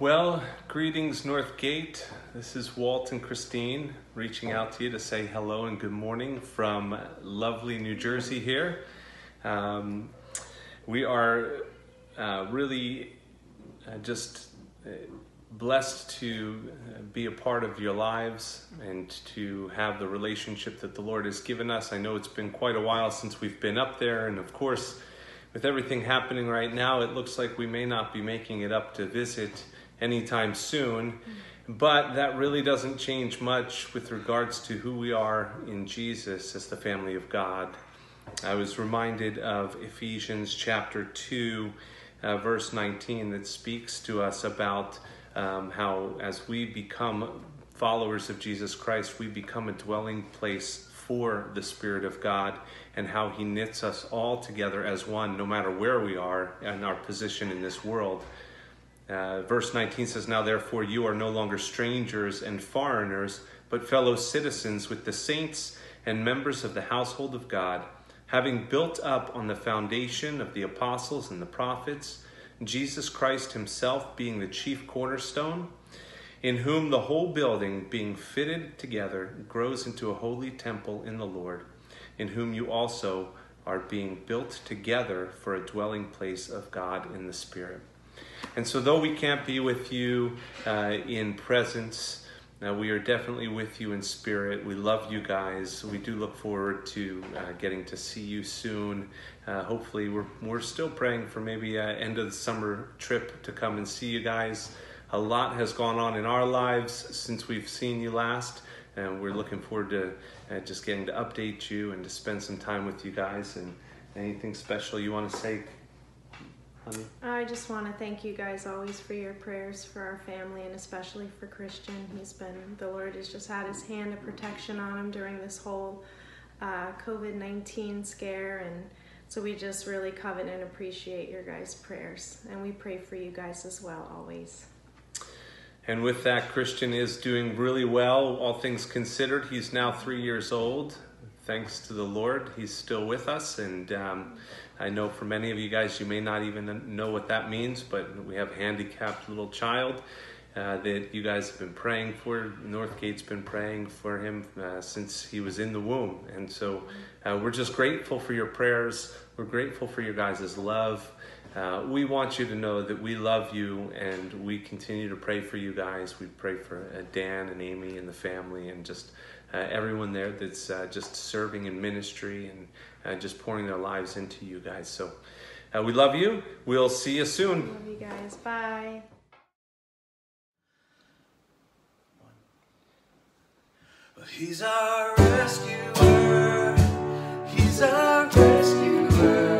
Well, greetings, Northgate. This is Walt and Christine reaching out to you to say hello and good morning from lovely New Jersey here. Um, we are uh, really uh, just uh, blessed to uh, be a part of your lives and to have the relationship that the Lord has given us. I know it's been quite a while since we've been up there, and of course, with everything happening right now, it looks like we may not be making it up to visit anytime soon. But that really doesn't change much with regards to who we are in Jesus as the family of God. I was reminded of Ephesians chapter 2, uh, verse 19, that speaks to us about um, how, as we become followers of Jesus Christ, we become a dwelling place for the Spirit of God and how He knits us all together as one, no matter where we are and our position in this world. Uh, verse 19 says, Now therefore you are no longer strangers and foreigners, but fellow citizens with the saints and members of the household of God, having built up on the foundation of the apostles and the prophets, Jesus Christ Himself being the chief cornerstone in whom the whole building, being fitted together, grows into a holy temple in the Lord, in whom you also are being built together for a dwelling place of God in the Spirit. And so, though we can't be with you uh, in presence, uh, we are definitely with you in spirit. We love you guys. We do look forward to uh, getting to see you soon. Uh, hopefully, we're, we're still praying for maybe uh, end of the summer trip to come and see you guys. A lot has gone on in our lives since we've seen you last, and we're looking forward to uh, just getting to update you and to spend some time with you guys. And anything special you want to say, honey? I just want to thank you guys always for your prayers for our family and especially for Christian. He's been, the Lord has just had his hand of protection on him during this whole uh, COVID 19 scare. And so we just really covet and appreciate your guys' prayers. And we pray for you guys as well, always. And with that, Christian is doing really well, all things considered. He's now three years old. Thanks to the Lord, he's still with us. And um, I know for many of you guys, you may not even know what that means, but we have a handicapped little child uh, that you guys have been praying for. Northgate's been praying for him uh, since he was in the womb. And so uh, we're just grateful for your prayers. We're grateful for your guys' love. Uh, we want you to know that we love you and we continue to pray for you guys. We pray for uh, Dan and Amy and the family and just everyone there that's uh, just serving in ministry and uh, just pouring their lives into you guys. So uh, we love you. We'll see you soon. Love you guys. Bye. He's our rescuer. He's our rescuer.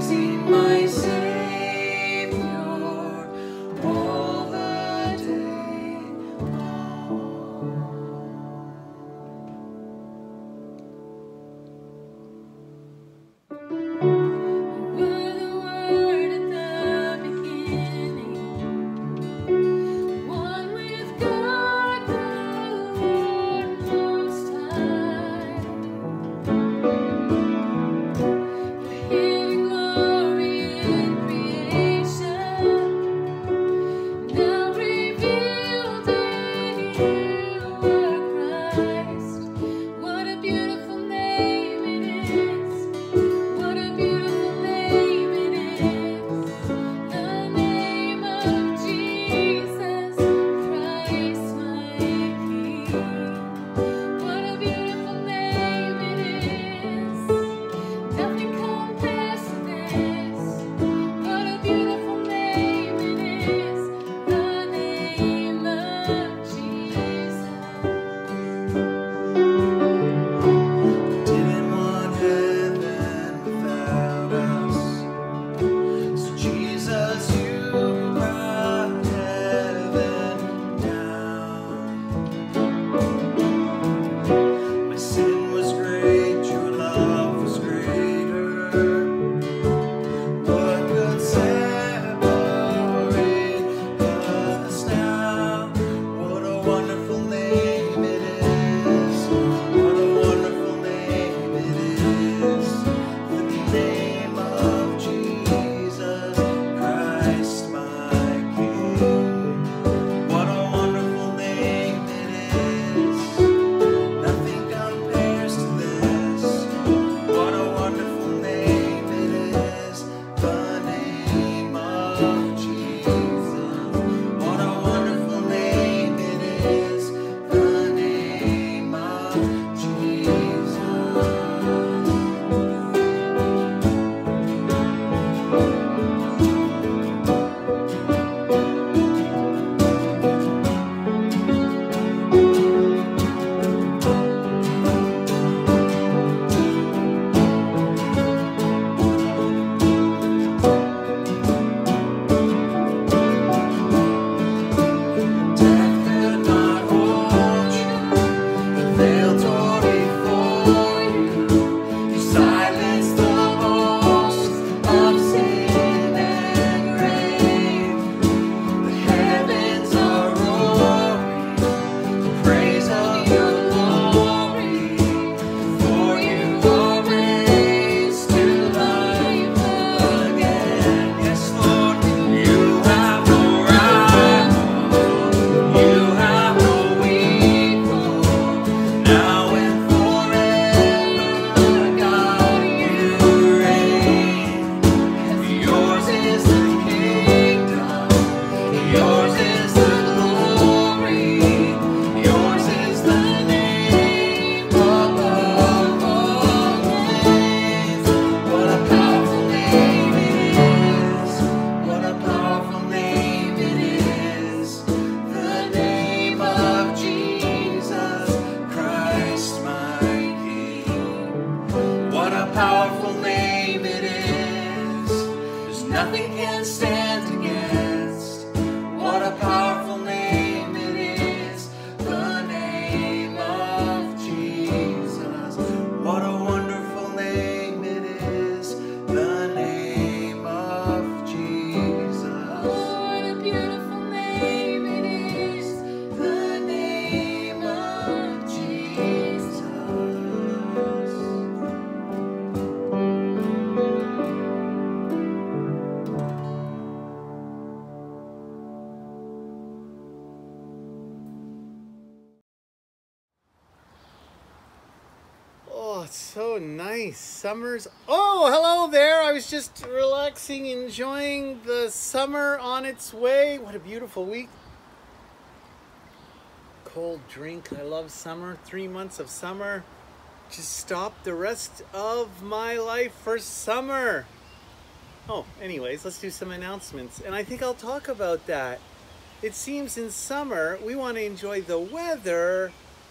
crazy. Summer's. Oh, hello there. I was just relaxing, enjoying the summer on its way. What a beautiful week. Cold drink. I love summer. Three months of summer. Just stop the rest of my life for summer. Oh, anyways, let's do some announcements. And I think I'll talk about that. It seems in summer we want to enjoy the weather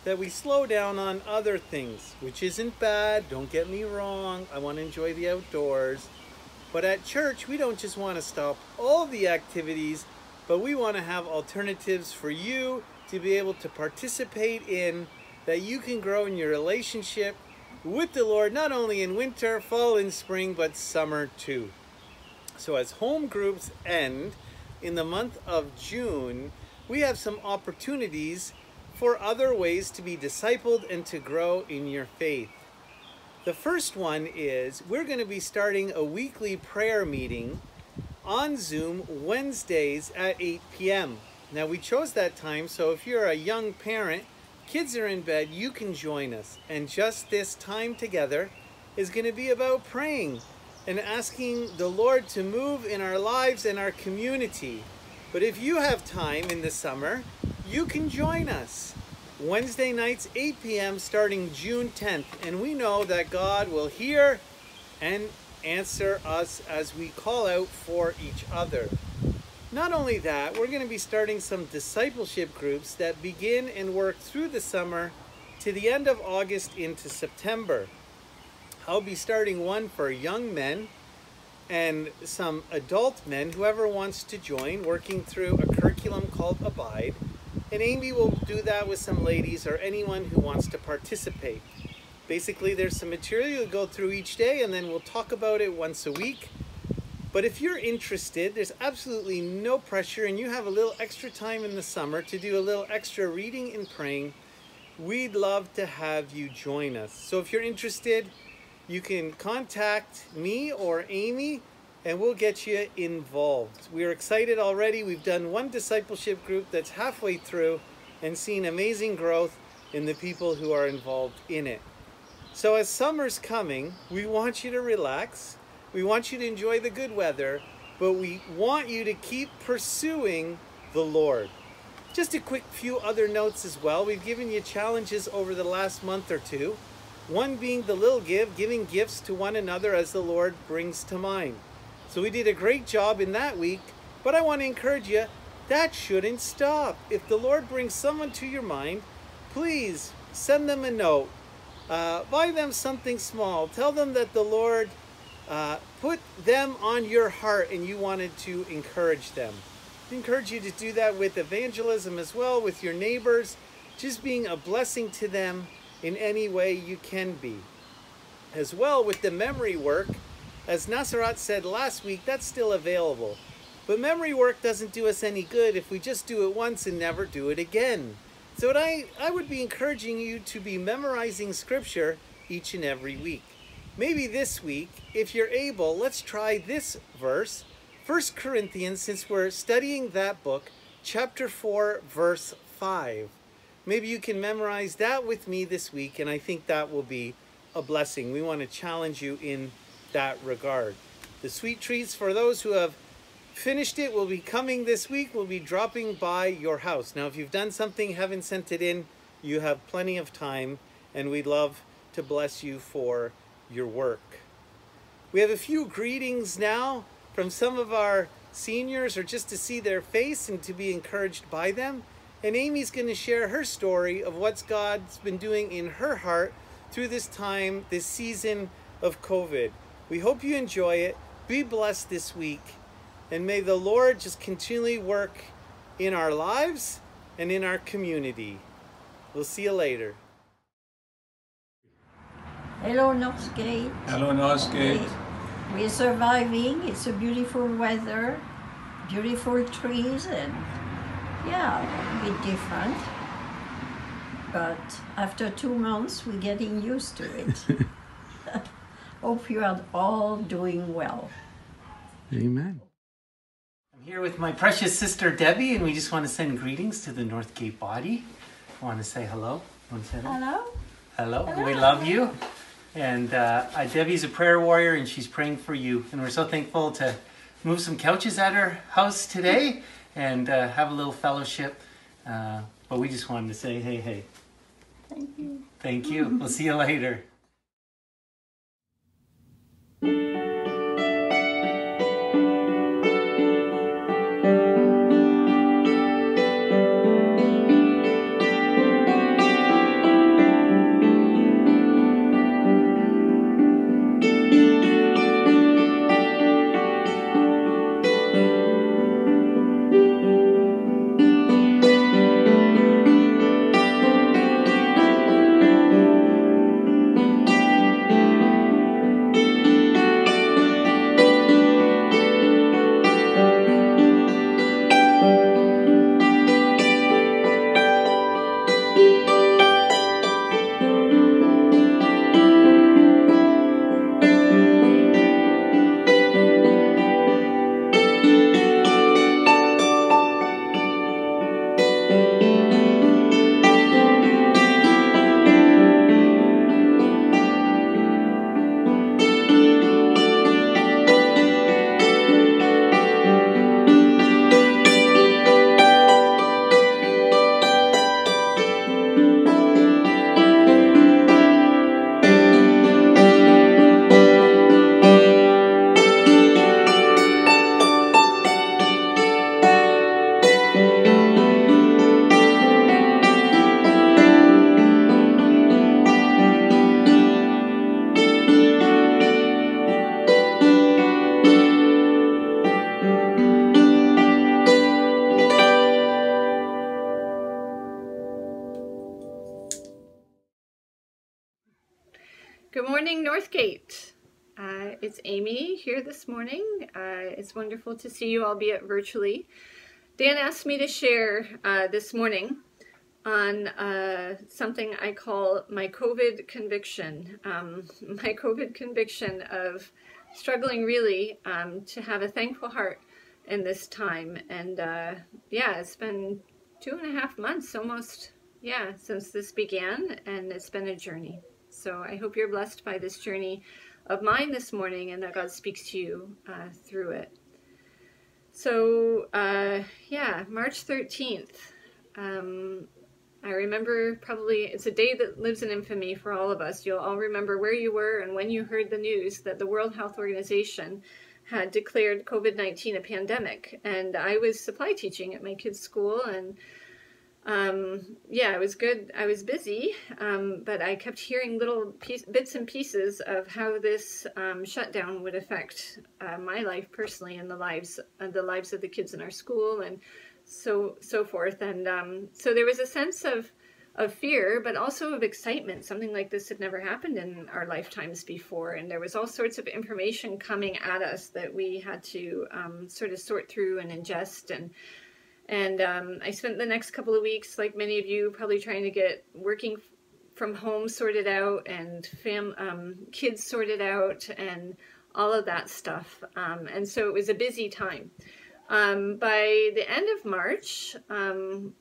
that we slow down on other things, which isn't bad. Don't get me wrong. I want to enjoy the outdoors. But at church, we don't just want to stop all the activities, but we want to have alternatives for you to be able to participate in that you can grow in your relationship with the Lord, not only in winter, fall, and spring, but summer too. So, as home groups end in the month of June, we have some opportunities for other ways to be discipled and to grow in your faith. The first one is we're going to be starting a weekly prayer meeting on Zoom Wednesdays at 8 p.m. Now, we chose that time, so if you're a young parent, kids are in bed, you can join us. And just this time together is going to be about praying and asking the Lord to move in our lives and our community. But if you have time in the summer, you can join us. Wednesday nights, 8 p.m., starting June 10th. And we know that God will hear and answer us as we call out for each other. Not only that, we're going to be starting some discipleship groups that begin and work through the summer to the end of August into September. I'll be starting one for young men and some adult men, whoever wants to join, working through a curriculum called Abide. And Amy will do that with some ladies or anyone who wants to participate. Basically, there's some material you'll go through each day, and then we'll talk about it once a week. But if you're interested, there's absolutely no pressure, and you have a little extra time in the summer to do a little extra reading and praying, we'd love to have you join us. So if you're interested, you can contact me or Amy and we'll get you involved. We're excited already. We've done one discipleship group that's halfway through and seen amazing growth in the people who are involved in it. So, as summer's coming, we want you to relax. We want you to enjoy the good weather, but we want you to keep pursuing the Lord. Just a quick few other notes as well. We've given you challenges over the last month or two. One being the little give, giving gifts to one another as the Lord brings to mind. So we did a great job in that week, but I want to encourage you that shouldn't stop. If the Lord brings someone to your mind, please send them a note. Uh, buy them something small. Tell them that the Lord uh, put them on your heart and you wanted to encourage them. I encourage you to do that with evangelism as well, with your neighbors, just being a blessing to them in any way you can be. As well with the memory work, as Nasserat said last week, that's still available. But memory work doesn't do us any good if we just do it once and never do it again. So I, I would be encouraging you to be memorizing scripture each and every week. Maybe this week, if you're able, let's try this verse, 1 Corinthians, since we're studying that book, chapter 4, verse 5. Maybe you can memorize that with me this week, and I think that will be a blessing. We want to challenge you in that regard. The sweet treats for those who have finished it will be coming this week. We'll be dropping by your house. Now, if you've done something, haven't sent it in, you have plenty of time, and we'd love to bless you for your work. We have a few greetings now from some of our seniors, or just to see their face and to be encouraged by them. And Amy's going to share her story of what God's been doing in her heart through this time, this season of COVID. We hope you enjoy it. Be blessed this week. And may the Lord just continually work in our lives and in our community. We'll see you later. Hello, Northgate. Hello, Northgate. We- We're surviving. It's a beautiful weather, beautiful trees, and yeah, a bit different. But after two months, we're getting used to it. Hope you are all doing well. Amen. I'm here with my precious sister Debbie, and we just want to send greetings to the Northgate body. I want to say hello. Want to say hello? Hello. Hello. We love you. And uh, uh, Debbie's a prayer warrior, and she's praying for you. And we're so thankful to move some couches at her house today and uh, have a little fellowship. Uh, but we just wanted to say, hey, hey. Thank you. Thank you. We'll see you later. Good here this morning. Uh, it's wonderful to see you, albeit virtually. Dan asked me to share uh, this morning on uh, something I call my COVID conviction. Um, my COVID conviction of struggling really um, to have a thankful heart in this time. And uh, yeah, it's been two and a half months almost, yeah, since this began, and it's been a journey. So I hope you're blessed by this journey of mine this morning and that God speaks to you uh, through it. So, uh, yeah, March 13th. Um, I remember probably it's a day that lives in infamy for all of us. You'll all remember where you were and when you heard the news that the World Health Organization had declared COVID 19 a pandemic. And I was supply teaching at my kids' school and um, yeah, it was good. I was busy, um, but I kept hearing little piece, bits and pieces of how this um, shutdown would affect uh, my life personally and the lives uh, the lives of the kids in our school and so so forth. And um, so there was a sense of of fear, but also of excitement. Something like this had never happened in our lifetimes before, and there was all sorts of information coming at us that we had to um, sort of sort through and ingest and and um, I spent the next couple of weeks, like many of you, probably trying to get working from home sorted out and fam um, kids sorted out and all of that stuff. Um, and so it was a busy time. Um, by the end of March, um,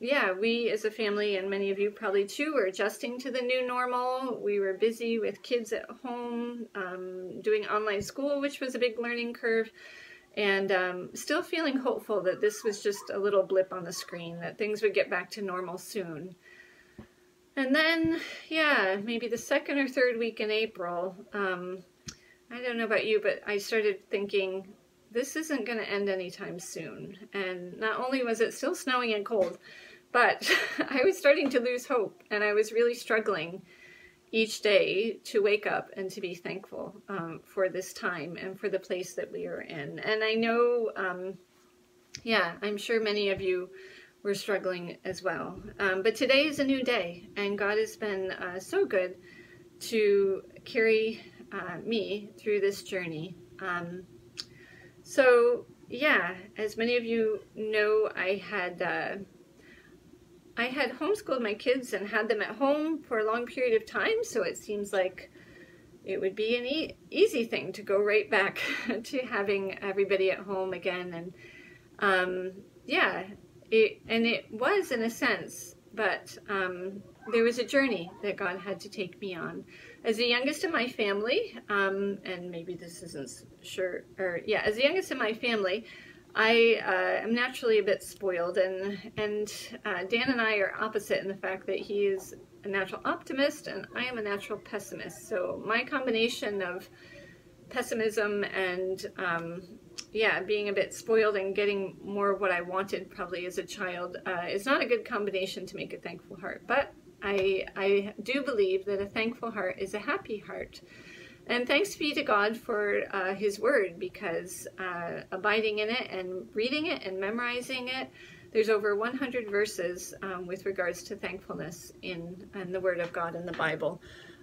yeah, we as a family and many of you probably too were adjusting to the new normal. We were busy with kids at home, um, doing online school, which was a big learning curve and um, still feeling hopeful that this was just a little blip on the screen, that things would get back to normal soon. And then, yeah, maybe the second or third week in April, um, I don't know about you, but I started thinking, this isn't going to end anytime soon. And not only was it still snowing and cold, but I was starting to lose hope and I was really struggling each day to wake up and to be thankful um, for this time and for the place that we are in. And I know, um, yeah, I'm sure many of you were struggling as well. Um, but today is a new day, and God has been uh, so good to carry uh, me through this journey. Um, so, yeah, as many of you know, I had. Uh, I had homeschooled my kids and had them at home for a long period of time, so it seems like it would be an e easy thing to go right back to having everybody at home again. And um, yeah, it, and it was in a sense, but um, there was a journey that God had to take me on. As the youngest in my family, um, and maybe this isn't sure, or yeah, as the youngest in my family, I uh, am naturally a bit spoiled, and and uh, Dan and I are opposite in the fact that he is a natural optimist and I am a natural pessimist. So my combination of pessimism and um, yeah, being a bit spoiled and getting more of what I wanted probably as a child uh, is not a good combination to make a thankful heart. But I, I do believe that a thankful heart is a happy heart. And thanks be to God for uh, His Word because uh, abiding in it and reading it and memorizing it, there's over 100 verses um, with regards to thankfulness in, in the Word of God in the Bible.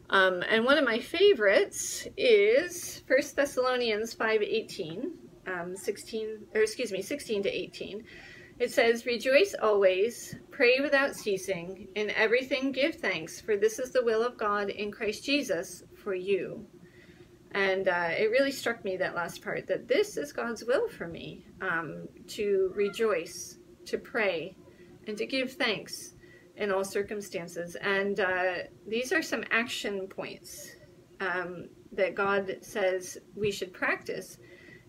Um, and one of my favorites is 1 Thessalonians 5.18, um, 16, or excuse me, 16 to 18. It says, Rejoice always, pray without ceasing, in everything give thanks, for this is the will of God in Christ Jesus for you. And uh, it really struck me that last part that this is God's will for me um, to rejoice, to pray, and to give thanks in all circumstances. And uh, these are some action points um, that God says we should practice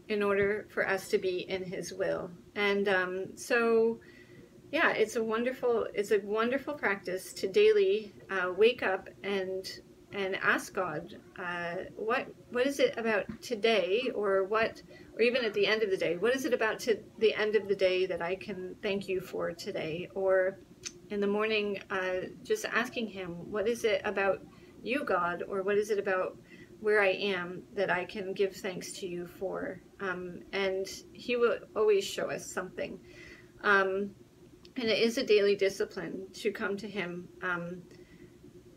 in order for us to be in His will. And um, so, yeah, it's a wonderful it's a wonderful practice to daily uh, wake up and and ask God, uh, what what is it about today, or what, or even at the end of the day, what is it about to the end of the day that I can thank you for today, or in the morning, uh, just asking Him, what is it about you, God, or what is it about where I am that I can give thanks to you for, um, and He will always show us something. Um, and it is a daily discipline to come to Him. Um,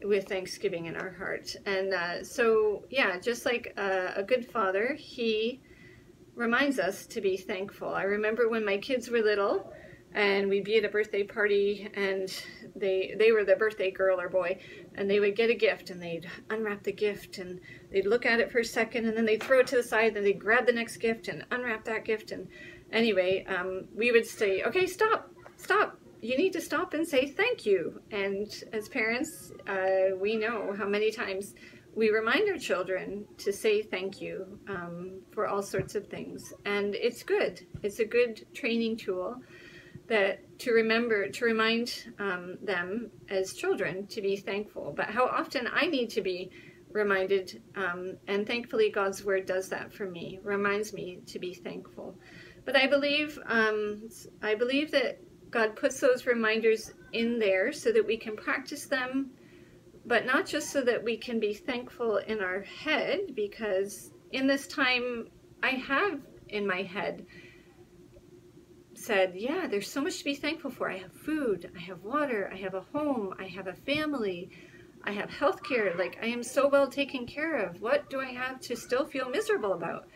with thanksgiving in our heart. And uh, so, yeah, just like a, a good father, he reminds us to be thankful. I remember when my kids were little and we'd be at a birthday party and they they were the birthday girl or boy and they would get a gift and they'd unwrap the gift and they'd look at it for a second and then they'd throw it to the side and they'd grab the next gift and unwrap that gift and anyway um, we would say okay stop stop you need to stop and say thank you. And as parents, uh, we know how many times we remind our children to say thank you um, for all sorts of things. And it's good. It's a good training tool that to remember to remind um, them as children to be thankful. But how often I need to be reminded, um, and thankfully God's word does that for me, reminds me to be thankful. But I believe um, I believe that God puts those reminders in there so that we can practice them, but not just so that we can be thankful in our head, because in this time I have in my head said, Yeah, there's so much to be thankful for. I have food, I have water, I have a home, I have a family, I have health care. Like, I am so well taken care of. What do I have to still feel miserable about?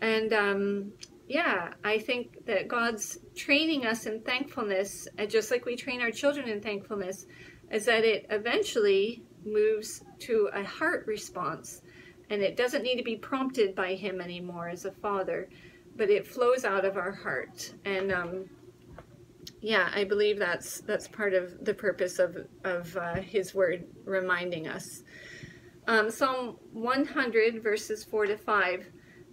And um, yeah, I think that God's training us in thankfulness, and just like we train our children in thankfulness, is that it eventually moves to a heart response. And it doesn't need to be prompted by Him anymore as a father, but it flows out of our heart. And um, yeah, I believe that's that's part of the purpose of of uh, His Word reminding us. Um, Psalm 100 verses 4 to 5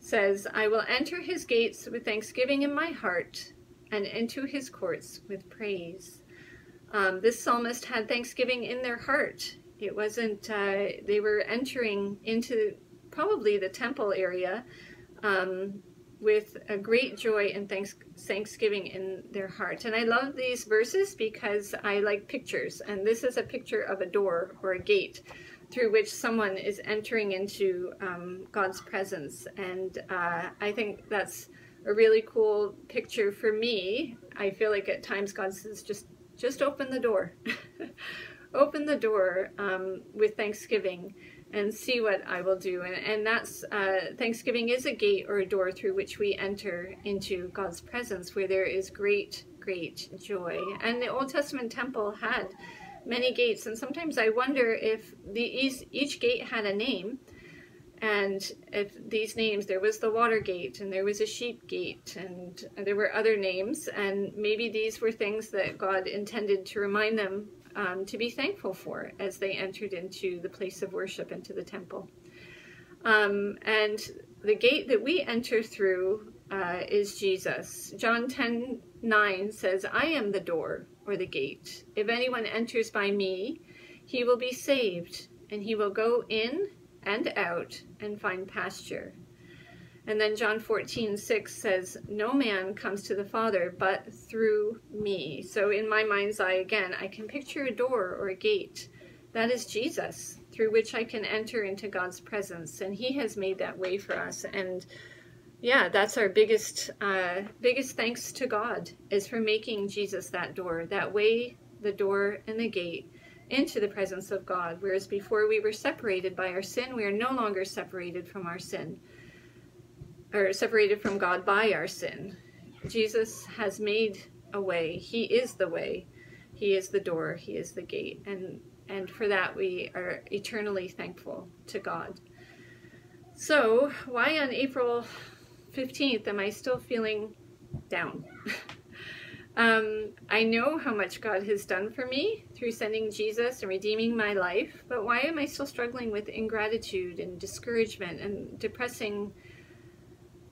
says, I will enter his gates with thanksgiving in my heart and into his courts with praise. Um, this psalmist had thanksgiving in their heart. It wasn't, uh, they were entering into probably the temple area um, with a great joy and thanks, thanksgiving in their heart. And I love these verses because I like pictures. And this is a picture of a door or a gate through which someone is entering into um, God's presence. And uh, I think that's a really cool picture for me. I feel like at times God says, just, just open the door. open the door um, with thanksgiving and see what I will do. And, and that's uh, Thanksgiving is a gate or a door through which we enter into God's presence where there is great, great joy. And the Old Testament temple had many gates, and sometimes I wonder if the each, each gate had a name, and if these names, there was the water gate, and there was a sheep gate, and there were other names, and maybe these were things that God intended to remind them um, to be thankful for as they entered into the place of worship, into the temple. Um, and the gate that we enter through uh, is Jesus. John 10 9 says, I am the door or the gate. If anyone enters by me, he will be saved, and he will go in and out and find pasture. And then John 14, 6 says, No man comes to the Father but through me. So in my mind's eye, again, I can picture a door or a gate. That is Jesus, through which I can enter into God's presence. And He has made that way for us. And yeah, that's our biggest, uh, biggest thanks to God, is for making Jesus that door, that way, the door and the gate into the presence of God. Whereas before we were separated by our sin, we are no longer separated from our sin or separated from God by our sin. Jesus has made a way. He is the way. He is the door. He is the gate. And and for that we are eternally thankful to God. So, why on April 15th am I still feeling down? um, I know how much God has done for me through sending Jesus and redeeming my life, but why am I still struggling with ingratitude and discouragement and depressing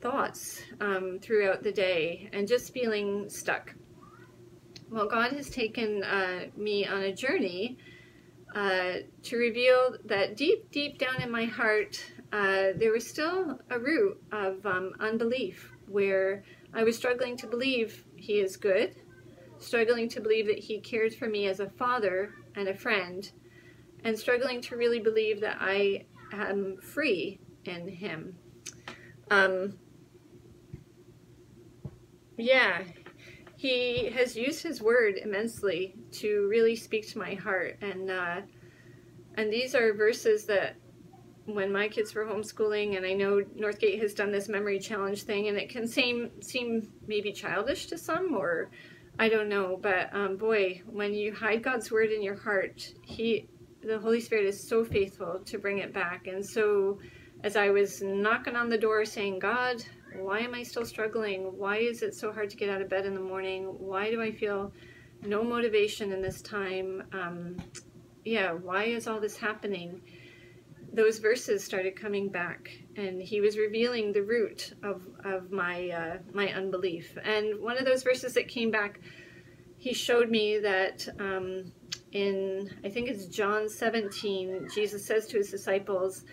thoughts um, throughout the day and just feeling stuck. Well, God has taken uh, me on a journey uh, to reveal that deep, deep down in my heart, uh, there was still a root of um, unbelief where I was struggling to believe He is good, struggling to believe that He cares for me as a father and a friend, and struggling to really believe that I am free in Him. Um, yeah, he has used his word immensely to really speak to my heart, and uh, and these are verses that when my kids were homeschooling, and I know Northgate has done this memory challenge thing, and it can seem seem maybe childish to some, or I don't know, but um, boy, when you hide God's word in your heart, He, the Holy Spirit, is so faithful to bring it back, and so. As I was knocking on the door saying, God, why am I still struggling? Why is it so hard to get out of bed in the morning? Why do I feel no motivation in this time? Um, yeah, why is all this happening? Those verses started coming back, and he was revealing the root of, of my uh, my unbelief. And one of those verses that came back, he showed me that um, in I think it's John 17, Jesus says to his disciples,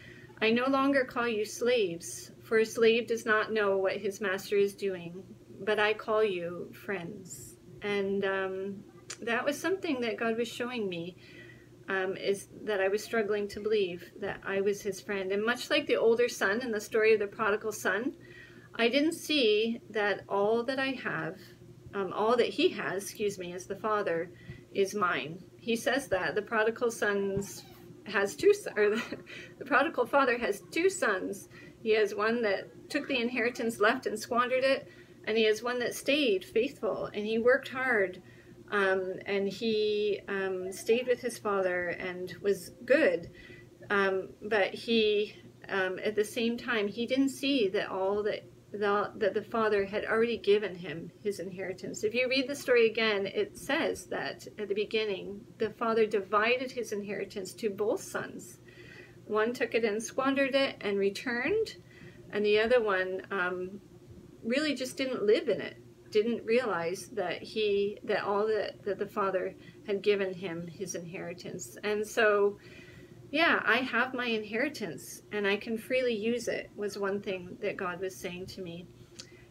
"I no longer call you slaves, for a slave does not know what his master is doing, but I call you friends. And um, that was something that God was showing me. Um, is that I was struggling to believe that I was his friend. And much like the older son in the story of the prodigal son, I didn't see that all that I have, um, all that he has, excuse me, as the father, is mine. He says that the prodigal son's has two, or the, the prodigal father has two sons, he has one that took the inheritance, left, and squandered it. And he has one that stayed faithful and he worked hard. Um, and he um, stayed with his father and was good. Um, but he, um, at the same time, he didn't see that all that the, that the father had already given him his inheritance. If you read the story again, it says that at the beginning, the father divided his inheritance to both sons. One took it and squandered it and returned, and the other one um, really just didn't live in it. Didn't realize that he that all that, that the father had given him his inheritance, and so yeah, I have my inheritance and I can freely use it, was one thing that God was saying to me.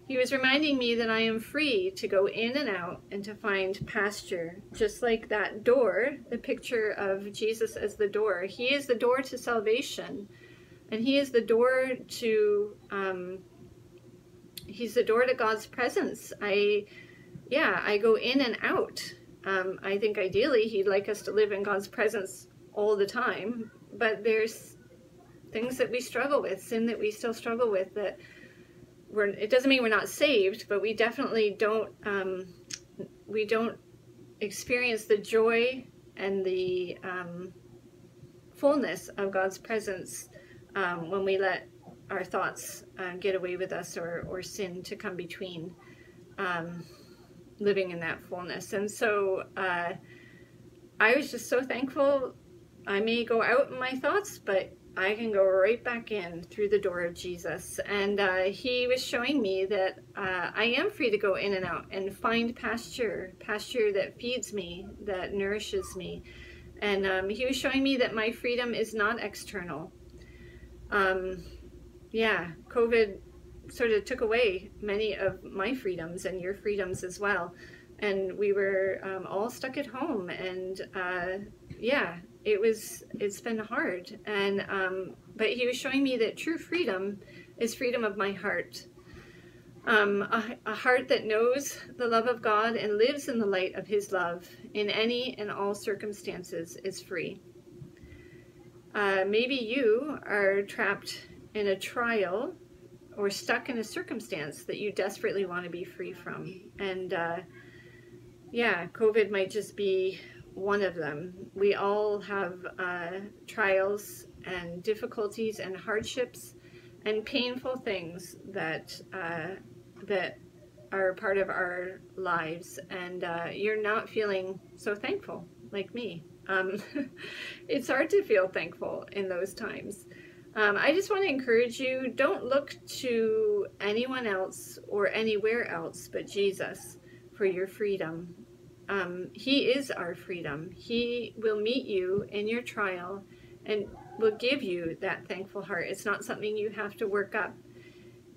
He was reminding me that I am free to go in and out and to find pasture, just like that door, the picture of Jesus as the door. He is the door to salvation, and He is the door to, um, He's the door to God's presence. I, yeah, I go in and out. Um, I think ideally He'd like us to live in God's presence all the time, but there's things that we struggle with, sin that we still struggle with that we're it doesn't mean we're not saved, but we definitely don't um, we don't experience the joy and the um, fullness of God's presence um, when we let our thoughts uh, get away with us or, or sin to come between um, living in that fullness. And so, uh, I was just so thankful. I may go out in my thoughts, but I can go right back in through the door of Jesus. And uh, he was showing me that uh, I am free to go in and out and find pasture, pasture that feeds me, that nourishes me. And um, he was showing me that my freedom is not external. Um, yeah, COVID sort of took away many of my freedoms and your freedoms as well. And we were um, all stuck at home. And uh, yeah, it was, it's been hard. And, um, but he was showing me that true freedom is freedom of my heart. Um, a, a heart that knows the love of God and lives in the light of his love in any and all circumstances is free. Uh, maybe you are trapped in a trial or stuck in a circumstance that you desperately want to be free from. And uh, yeah, COVID might just be one of them. We all have uh, trials and difficulties and hardships and painful things that uh, that are part of our lives, and uh, you're not feeling so thankful like me. Um, it's hard to feel thankful in those times. Um, I just want to encourage you don't look to anyone else or anywhere else but Jesus for your freedom. Um, he is our freedom. He will meet you in your trial and will give you that thankful heart. It's not something you have to work up.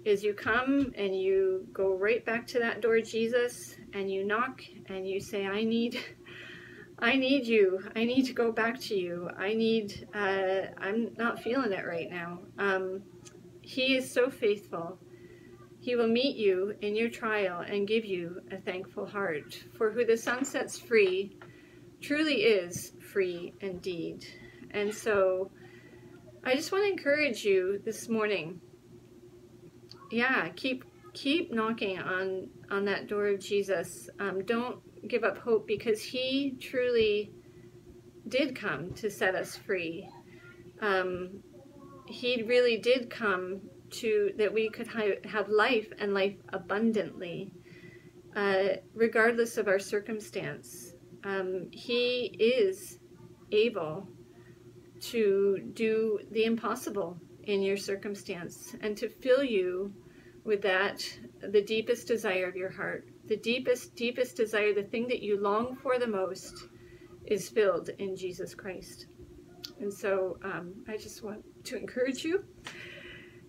Is you come and you go right back to that door, Jesus, and you knock and you say, I need I need you. I need to go back to you. I need, uh, I'm not feeling it right now. Um, he is so faithful. He will meet you in your trial and give you a thankful heart. For who the Son sets free truly is free indeed. And so I just want to encourage you this morning. Yeah, keep keep knocking on on that door of Jesus. Um, don't give up hope because he truly did come to set us free. Um, he really did come to that we could ha- have life and life abundantly, uh, regardless of our circumstance. Um, he is able to do the impossible in your circumstance and to fill you with that, the deepest desire of your heart the deepest, deepest desire, the thing that you long for the most, is filled in Jesus Christ. And so um, I just want to encourage you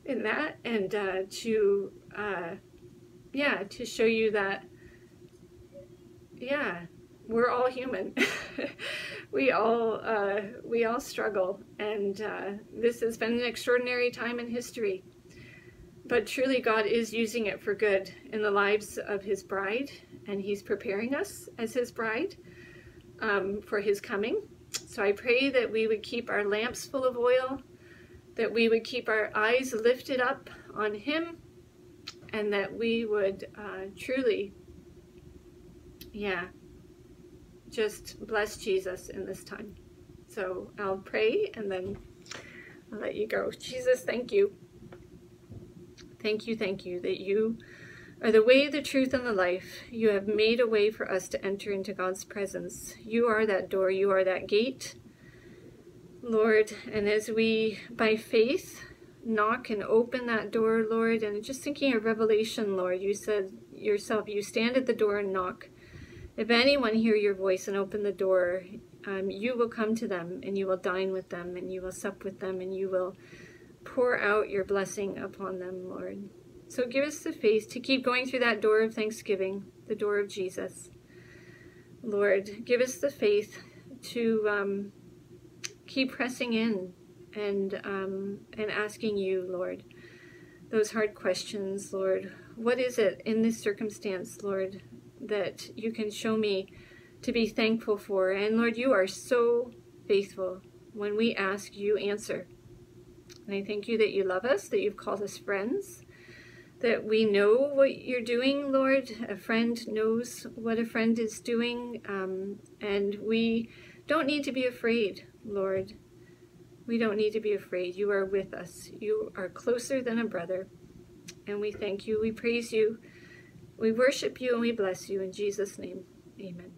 in that and uh, to, uh, yeah, to show you that, yeah, we're all human. we all uh, we all struggle, and uh, this has been an extraordinary time in history. But truly, God is using it for good in the lives of His bride, and He's preparing us as His bride um, for His coming. So I pray that we would keep our lamps full of oil, that we would keep our eyes lifted up on Him, and that we would uh, truly, yeah, just bless Jesus in this time. So I'll pray and then I'll let you go. Jesus, thank you. Thank you, thank you that you are the way, the truth, and the life. You have made a way for us to enter into God's presence. You are that door, you are that gate, Lord. And as we, by faith, knock and open that door, Lord, and just thinking of Revelation, Lord, you said yourself, you stand at the door and knock. If anyone hear your voice and open the door, um, you will come to them and you will dine with them and you will sup with them and you will pour out your blessing upon them, Lord. So give us the faith to keep going through that door of thanksgiving, the door of Jesus. Lord, give us the faith to um, keep pressing in and um, and asking you, Lord, those hard questions, Lord. What is it in this circumstance, Lord, that you can show me to be thankful for? And Lord, you are so faithful. When we ask, you answer. And I thank you that you love us, that you've called us friends, that we know what you're doing, Lord. A friend knows what a friend is doing, um, and we don't need to be afraid, Lord. We don't need to be afraid. You are with us. You are closer than a brother. And we thank you. We praise you. We worship you and we bless you. In Jesus' name, amen.